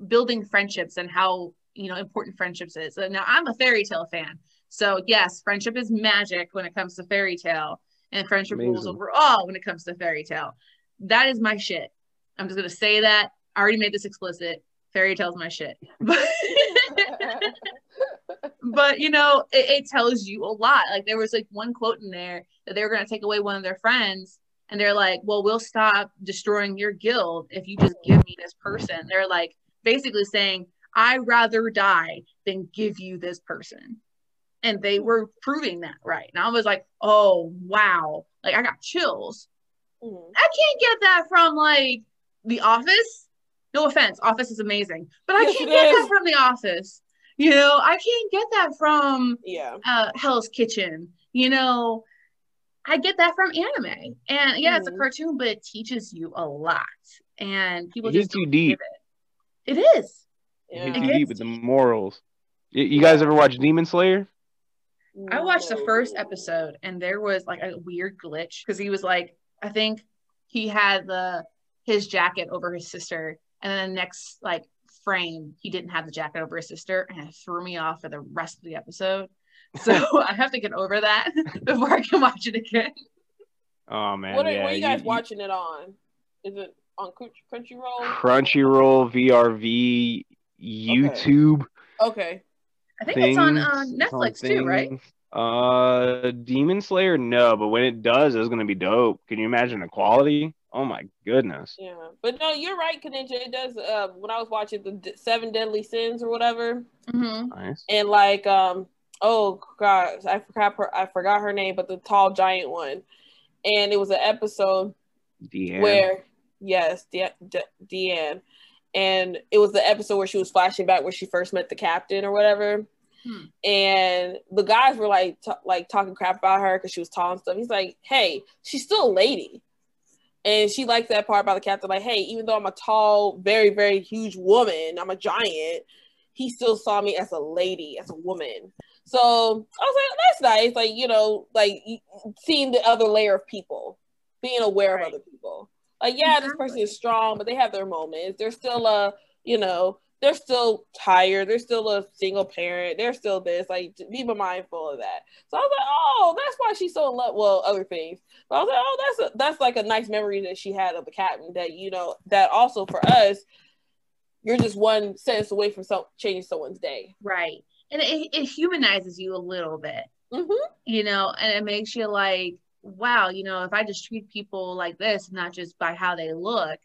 building friendships and how you know important friendships is. Now, I'm a Fairy Tail fan, so yes, friendship is magic when it comes to Fairy Tail, and friendship Amazing. rules overall when it comes to Fairy Tail. That is my shit. I'm just gonna say that I already made this explicit. Fairy Tail's my shit. But, you know, it, it, tells you a lot. Like there was like one quote in there that they were going to take away one of their friends. And they're like, well, we'll stop destroying your guild if you just give me this person. They're like basically saying, I'd rather die than give you this person. And they were proving that right. And I was like, oh, wow. Like I got chills. Mm-hmm. I can't get that from like The Office no offense, Office is amazing, but I yes, can't get is. that from The Office. You know, I can't get that from yeah uh, Hell's Kitchen. You know, I get that from anime, and yeah, mm. it's a mm-hmm. cartoon, but it teaches you a lot, and people it just too deep. It. it is. Yeah. It too deep with the morals. You guys ever watch Demon Slayer? I watched the first episode, and there was like a weird glitch because he was like, I think he had the his jacket over his sister and then the next like frame, he didn't have the jacket over his sister, and it threw me off for the rest of the episode. So I have to get over that before I can watch it again. Oh man, what are, yeah, what are you guys you, watching it on? Is it on Crunchyroll? Crunchyroll, VRV, YouTube. Okay. okay. I think things, it's on uh, Netflix too, right? Uh, Demon Slayer, no, but when it does, it's gonna be dope. Can you imagine the quality? Oh my goodness. Yeah, but no, you're right, Kaninja. It does. Uh, when I was watching the Seven Deadly Sins or whatever, mm-hmm. nice. and like, um, oh god, I forgot her. I forgot her name, but the tall giant one, and it was an episode Diane. where yes, De- De- Diane, and it was the episode where she was flashing back where she first met the captain or whatever. Hmm. And the guys were like, t- like talking crap about her because she was tall and stuff. He's like, "Hey, she's still a lady." And she liked that part about the captain, like, hey, even though I'm a tall, very, very huge woman, I'm a giant, he still saw me as a lady, as a woman. So I was like, that's nice. Like, you know, like seeing the other layer of people, being aware right. of other people. Like, yeah, exactly. this person is strong, but they have their moments. They're still a, you know, they're still tired. They're still a single parent. They're still this. Like, be mindful of that. So I was like, oh, that's why she's so in love. Well, other things. But I was like, oh, that's a, that's like a nice memory that she had of the captain. That you know, that also for us, you're just one sentence away from some changing someone's day. Right, and it, it humanizes you a little bit. Mm-hmm. You know, and it makes you like, wow, you know, if I just treat people like this, not just by how they look,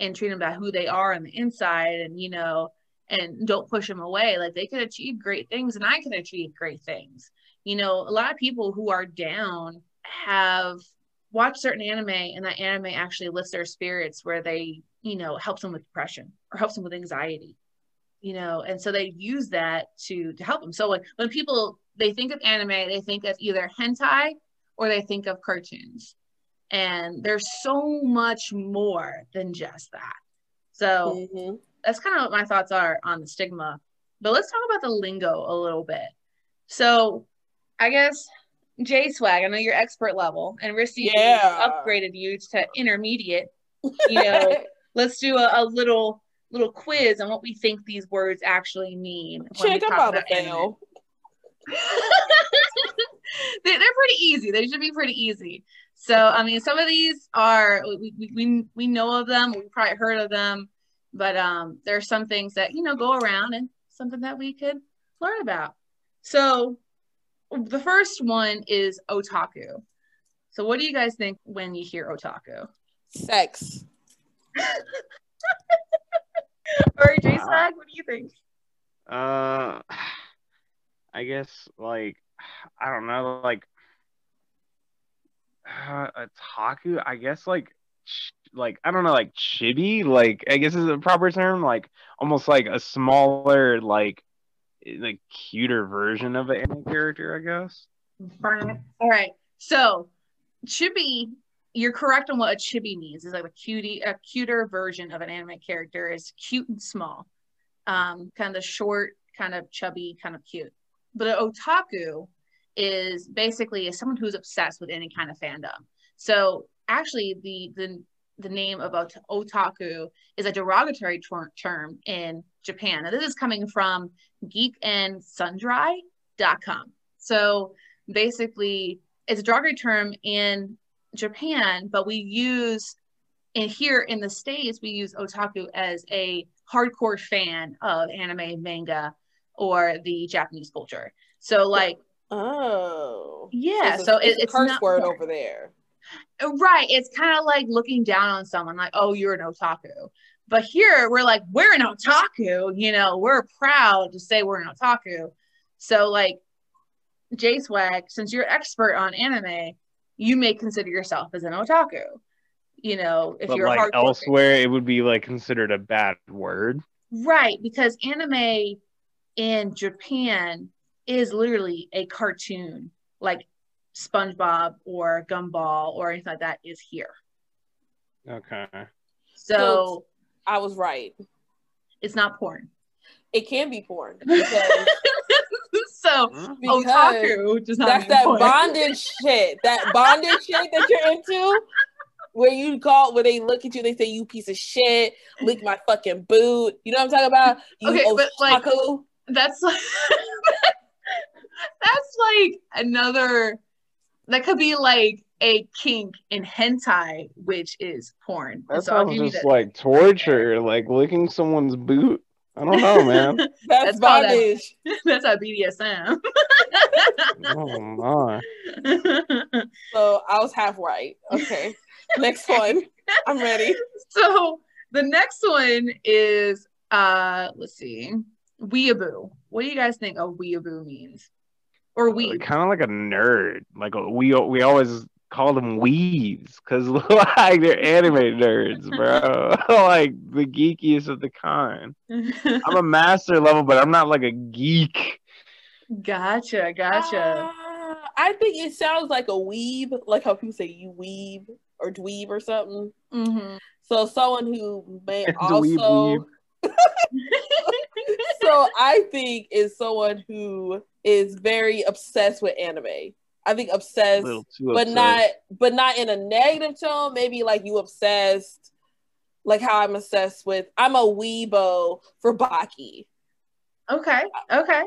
and treat them by who they are on the inside and you know and don't push them away. Like they could achieve great things and i can achieve great things. You know a lot of people who are down have watched certain anime and that anime actually lifts their spirits where they you know helps them with depression or helps them with anxiety you know and so they use that to to help them so when, when people they think of anime they think of either hentai or they think of cartoons and there's so much more than just that so mm-hmm. that's kind of what my thoughts are on the stigma but let's talk about the lingo a little bit so i guess j swag i know you're expert level and Rissy yeah. upgraded you to intermediate you know let's do a, a little little quiz on what we think these words actually mean. Check up about fail. they, are pretty easy. They should be pretty easy. So, I mean, some of these are we, we, we know of them. We've probably heard of them, but um, there are some things that you know go around and something that we could learn about. So, the first one is otaku. So, what do you guys think when you hear otaku? Sex. All right, J Swag, what do you think? Uh, I guess like I don't know, like uh, a taku. I guess like like I don't know, like chibi. Like I guess is a proper term. Like almost like a smaller, like like cuter version of an anime character. I guess. All right, so chibi you're correct on what a chibi means. It's like a cutie, a cuter version of an anime character is cute and small, um, kind of short, kind of chubby, kind of cute. But an otaku is basically someone who's obsessed with any kind of fandom. So actually, the the the name of otaku is a derogatory ter- term in Japan. Now, this is coming from geekandsundry.com. So basically, it's a derogatory term in Japan, but we use and here in the States, we use otaku as a hardcore fan of anime, manga, or the Japanese culture. So like Oh. Yeah. So, so it's, it's, a curse word over there. Uh, right. It's kind of like looking down on someone like, oh, you're an otaku. But here we're like, we're an otaku, you know, we're proud to say we're an otaku. So like J Swag, since you're expert on anime, you may consider yourself as an otaku. You know, if but you're like elsewhere, fan. it would be like considered a bad word. Right, because anime in Japan is literally a cartoon, like SpongeBob or Gumball or anything like that is here. Okay. So, so I was right. It's not porn. It can be porn because so hmm? because otaku does not that's that point. bondage shit. That bondage shit that you're into. Where you call where they look at you, they say you piece of shit, lick my fucking boot. You know what I'm talking about? You okay, but like that's like that's like another that could be like a kink in hentai, which is porn. That so sounds just like torture, like licking someone's boot. I don't know, man. that's, that's bondage. That, that's our BDSM. oh my. So I was half right. Okay. next one. I'm ready. So the next one is uh let's see. Weeaboo. What do you guys think a weeaboo means? Or we uh, kind of like a nerd. Like a, we we always call them weaves because like they're anime nerds, bro. like the geekiest of the kind. I'm a master level, but I'm not like a geek. Gotcha, gotcha. Uh, I think it sounds like a weeb, like how people say you weeb or dweeb or something. Mm-hmm. So someone who may also. Weeb, weeb. so I think is someone who is very obsessed with anime. I think obsessed, but obsessed. not but not in a negative tone. Maybe like you obsessed, like how I'm obsessed with. I'm a weebo for Baki. Okay. Okay.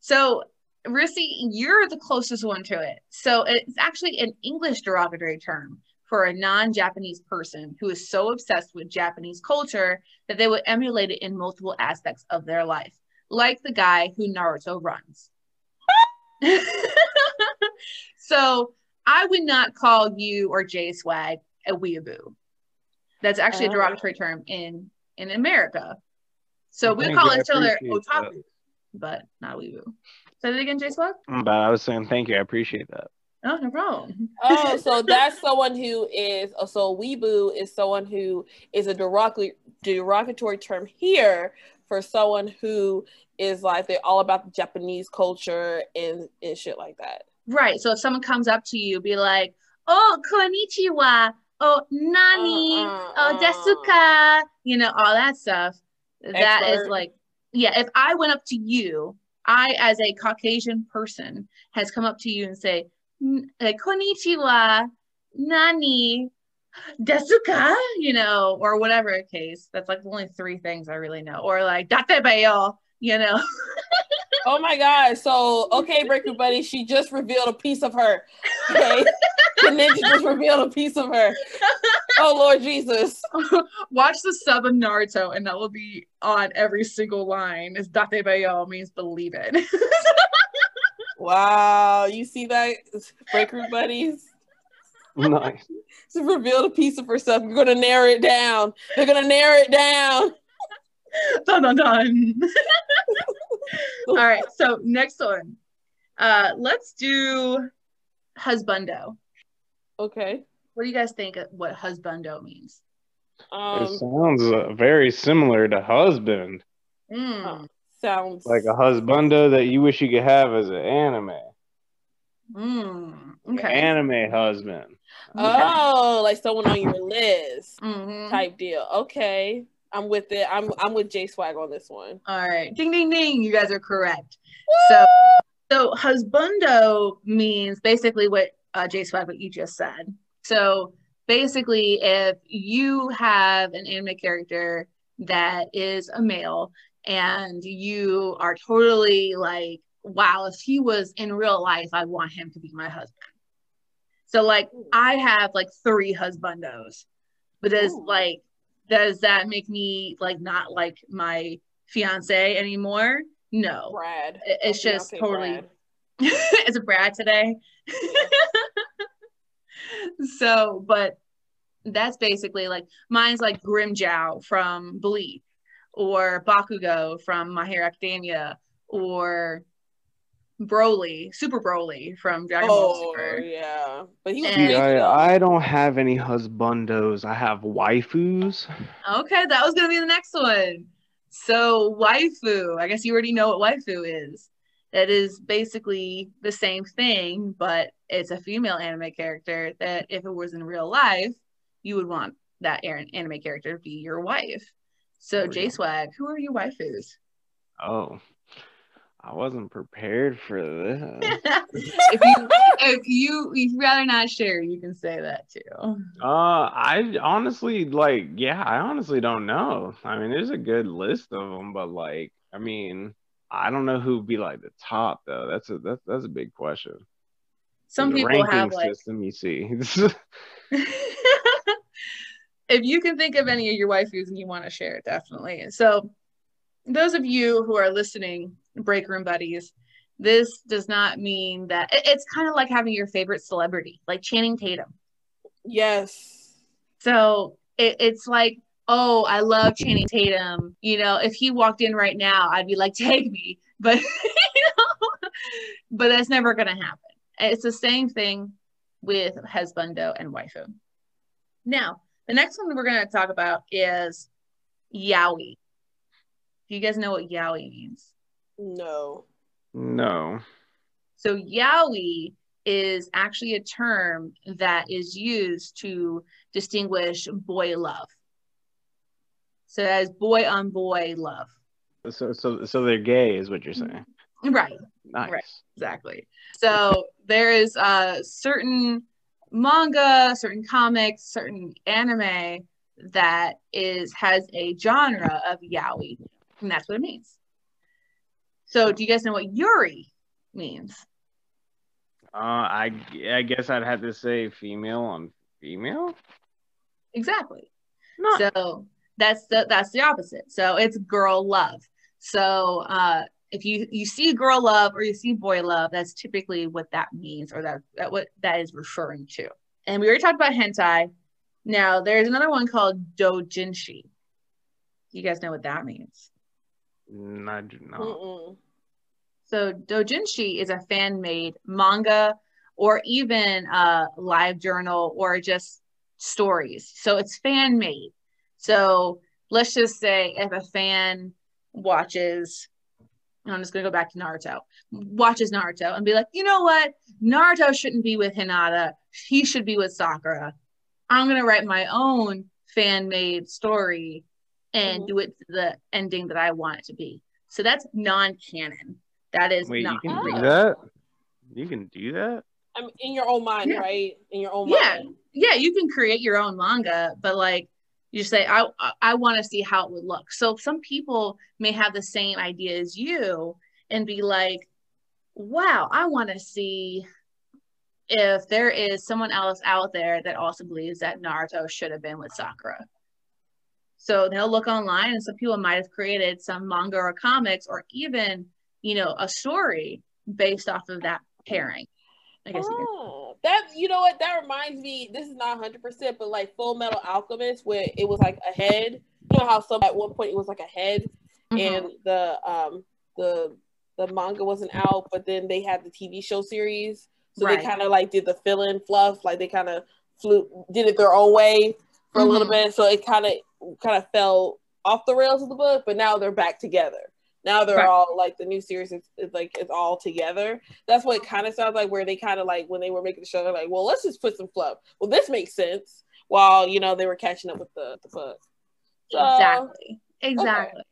So Rissy, you're the closest one to it. So it's actually an English derogatory term for a non-Japanese person who is so obsessed with Japanese culture that they would emulate it in multiple aspects of their life, like the guy who Naruto runs. so I would not call you or J Swag a weeaboo. That's actually a Oh. derogatory term in in America. So we call each other appreciate that. otaku, but not weeaboo. Say that again, J Swag? But I was saying thank you. I appreciate that. Oh, no problem. Oh, so that's someone who is oh, so weeboo is someone who is a derogatory derogatory term here for someone who is like they're all about the Japanese culture and, and shit like that. Right. So if someone comes up to you, be like, "Oh, konnichiwa," "Oh, nani," Uh, uh, "Oh, desuka," you know, all that stuff. That is Expert. like, yeah. If I went up to you, I, as a Caucasian person, has come up to you and say, "N- like, "Konnichiwa," "Nani," "Desuka," you know, or whatever case. That's like the only three things I really know. Or like, "Dattebayo," you know. Oh my god! So okay, Breaker Buddy, she just revealed a piece of her. Okay, the ninja just revealed a piece of her. Oh Lord Jesus! Watch the sub of Naruto, and that will be on every single line. Is Dattebayo means believe it. Wow, you see that, Breaker Buddies? nice. She revealed a piece of herself. You're gonna narrow it down. They're gonna narrow it down. dun dun dun. All right, so next one. Uh, let's do husbando. Okay. What do you guys think of what husbando means? It Um, sounds uh, very similar to husband, Mm, sounds like a husbando that you wish you could have as an anime. mm, okay. Anime husband. Oh, like someone on your list Mhm. type deal. Okay. I'm with it. I'm I'm with J Swag on this one. All right. Ding ding ding. You guys are correct. So so husbando means basically what uh J Swag what you just said. So basically if you have an anime character that is a male and you are totally like, wow, if he was in real life, I want him to be my husband. So like I have like three husbandos. But Ooh. like does that make me like not like my fiance anymore? No. Brad. It- It's just totally it's a Brad today. so, but that's basically like mine's like Grimmjow from Bleach or Bakugo from My Hero Academia or Broly, Super Broly from Dragon Ball Oh Super. yeah, but he was And- See. I, I don't have any husbandos. I have waifus. Okay, that was gonna be the next one. So waifu, I guess you already know what waifu is. That is basically the same thing, but it's a female anime character that if it was in real life, you would want that anime character to be your wife. So oh, There we J. Swag, who are your waifus? Oh, I wasn't prepared for this. if you if you you'd rather not share, you can say that too. Uh, I honestly like, yeah, I honestly don't know. I mean, there's a good list of them, but like, I mean, I don't know who'd be like the top though. That's a that's that's a big question. Some people ranking have like system. You see, if you can think of any of your waifus and you want to share definitely. So, those of you who are listening, break room buddies, this does not mean that it- it's kind of like having your favorite celebrity, like Channing Tatum. yes. So it, it's like, oh, I love Channing Tatum. You know, if he walked in right now, I'd be like, take me. But you know, but that's never gonna happen. It's the same thing with husbando and waifu. Now, the next one we're gonna talk about is yaoi. Do you guys know what yaoi means? No. no. So yaoi is actually a term that is used to distinguish boy love. So as boy on boy love. So so so they're gay, is what you're saying. Right, Nice. Right. exactly. So there is a certain manga, certain comics, certain anime that is has a genre of yaoi, and that's what it means. So do you guys know what yuri means? Uh, I I guess I'd have to say female on female. Exactly. No. So that's the that's the opposite. So it's girl love. So uh if you you see girl love or you see boy love, that's typically what that means or that, that what that is referring to. And we already talked about hentai. Now, there's another one called Dojinshi. You guys know what that means? Not. Mm-mm. So, Dojinshi is a fan made manga or even a live journal or just stories. So, it's fan made. So, let's just say if a fan watches I'm just gonna go back to Naruto. Watches Naruto and be like, you know what? Naruto shouldn't be with Hinata. He should be with Sakura. I'm gonna write my own fan made story and mm-hmm. do it to the ending that I want it to be. So that's non-canon. That is Wait, not you can do that. You can do that. I'm in your own mind, yeah. right? In your own mind. yeah. mind. Yeah, you can create your own manga, but like you say i i want to see how it would look so some people may have the same idea as you and be like wow i want to see if there is someone else out there that also believes that naruto should have been with sakura so they'll look online and some people might have created some manga or comics or even you know a story based off of that pairing I guess oh, that you know what that reminds me. This is not hundred percent, but like Full Metal Alchemist, where it was like a head. You know how some at one point it was like a head, mm-hmm. and the um the the manga wasn't out, but then they had the TV show series, so right. they kind of like did the fill in fluff, like they kind of flew did it their own way for mm-hmm. a little mm-hmm. bit, so it kind of kind of fell off the rails of the book, but now they're back together. Now they're right. all like the new series is, is, like it's all together. That's what it kind of sounds like. Where they kind of like when they were making the show, they're like, well, let's just put some fluff. Well, this makes sense. While you know they were catching up with the the book. So, exactly. Exactly. Okay.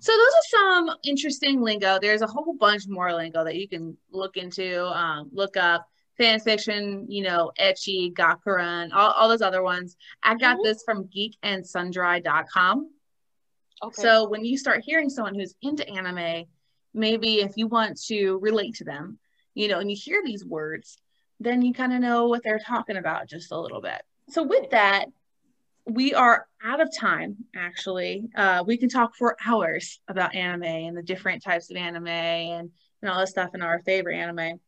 So those are some interesting lingo. There's a whole bunch more lingo that you can look into, um, look up fan fiction, you know, ecchi, gakuen, all, all those other ones. I got mm-hmm. this from geekandsundry.com. Okay. So when you start hearing someone who's into anime, maybe if you want to relate to them, you know, and you hear these words, then you kind of know what they're talking about just a little bit. So with that, we are out of time actually uh, we can talk for hours about anime and the different types of anime and, and all this stuff and our favorite anime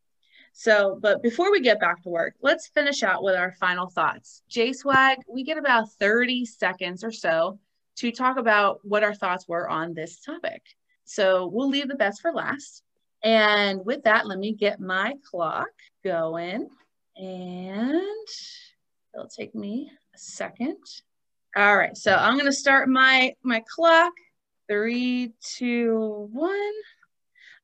so but before we get back to work let's finish out with our final thoughts j swag we get about 30 seconds or so to talk about what our thoughts were on this topic. So we'll leave the best for last. And with that, let me get my clock going. And it'll take me a second. All right, so I'm gonna start my my clock. Three, two, one.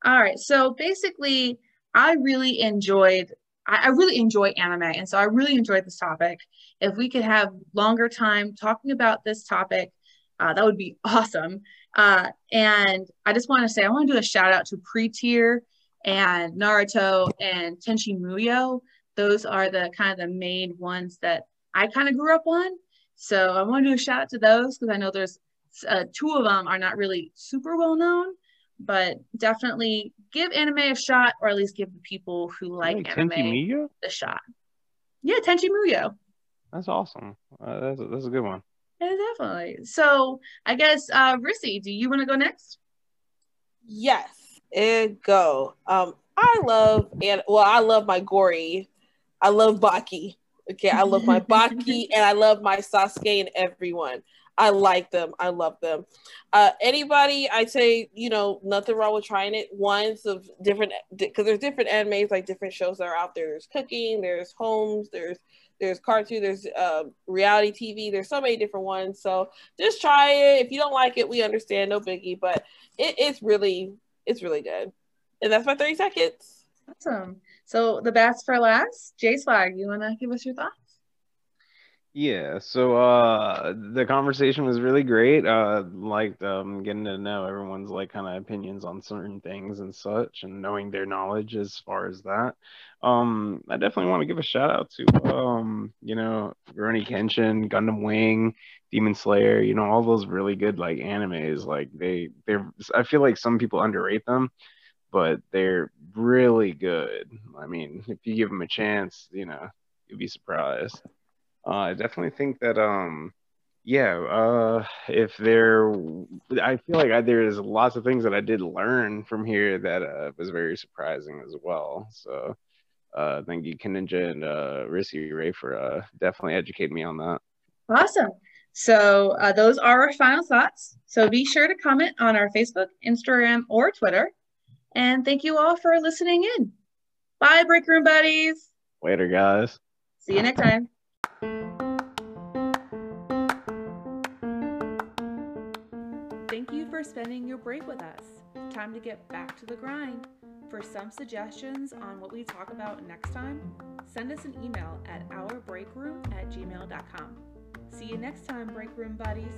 All right, so basically, I really enjoyed I, really enjoy anime, and so I really enjoyed this topic. If we could have longer time talking about this topic, uh, that would be awesome. Uh, and I just want to say, I want to do a shout out to Pretear and Naruto and Tenchi Muyo. Those are the kind of the main ones that I kind of grew up on. So I want to do a shout out to those because I know there's uh, two of them are not really super well known, but definitely give anime a shot, or at least give the people who like anime Tenchi the shot. Yeah, Tenchi Muyo. That's awesome. Uh, that's a, that's a good one. Yeah, definitely. So I guess uh Rissy, do you want to go next? Yes, and go. Um, I love and well, I love my gory. I love Baki. Okay, I love my Baki and I love my Sasuke and everyone. I like them. I love them. Uh, anybody, I say, you know, nothing wrong with trying it once of different because there's different animes, like different shows that are out there. There's cooking, there's homes, there's there's cartoon, there's uh, reality TV, there's so many different ones. So just try it. If you don't like it, we understand, no biggie. But it, it's really, it's really good. And that's my 30 seconds. Awesome. So the best for last, J Swag, you want to give us your thoughts? Yeah, so uh the conversation was really great. Uh liked um getting to know everyone's like kind of opinions on certain things and such and knowing their knowledge as far as that. Um I definitely want to give a shout out to um, you know, Rurouni Kenshin, Gundam Wing, Demon Slayer, you know, all those really good like animes. Like they they're I feel like some people underrate them, but they're really good. I mean, if you give them a chance, you know, you'd be surprised. Uh, I definitely think that um yeah, uh, if there, I feel like I, there's lots of things that I did learn from here that uh, was very surprising as well. So, uh, thank you, Kaninja and uh, Rissy Ray, for uh, definitely educating me on that. Awesome. So uh, those are our final thoughts. So be sure to comment on our Facebook, Instagram, or Twitter. And thank you all for listening in. Bye, Break Room Buddies. Later, guys. See you next time. Thank you for spending your break with us. Time to get back to the grind. For some suggestions on what we talk about next time, send us an email at ourbreakroom at gmail.com. See you next time, Break Room Buddies.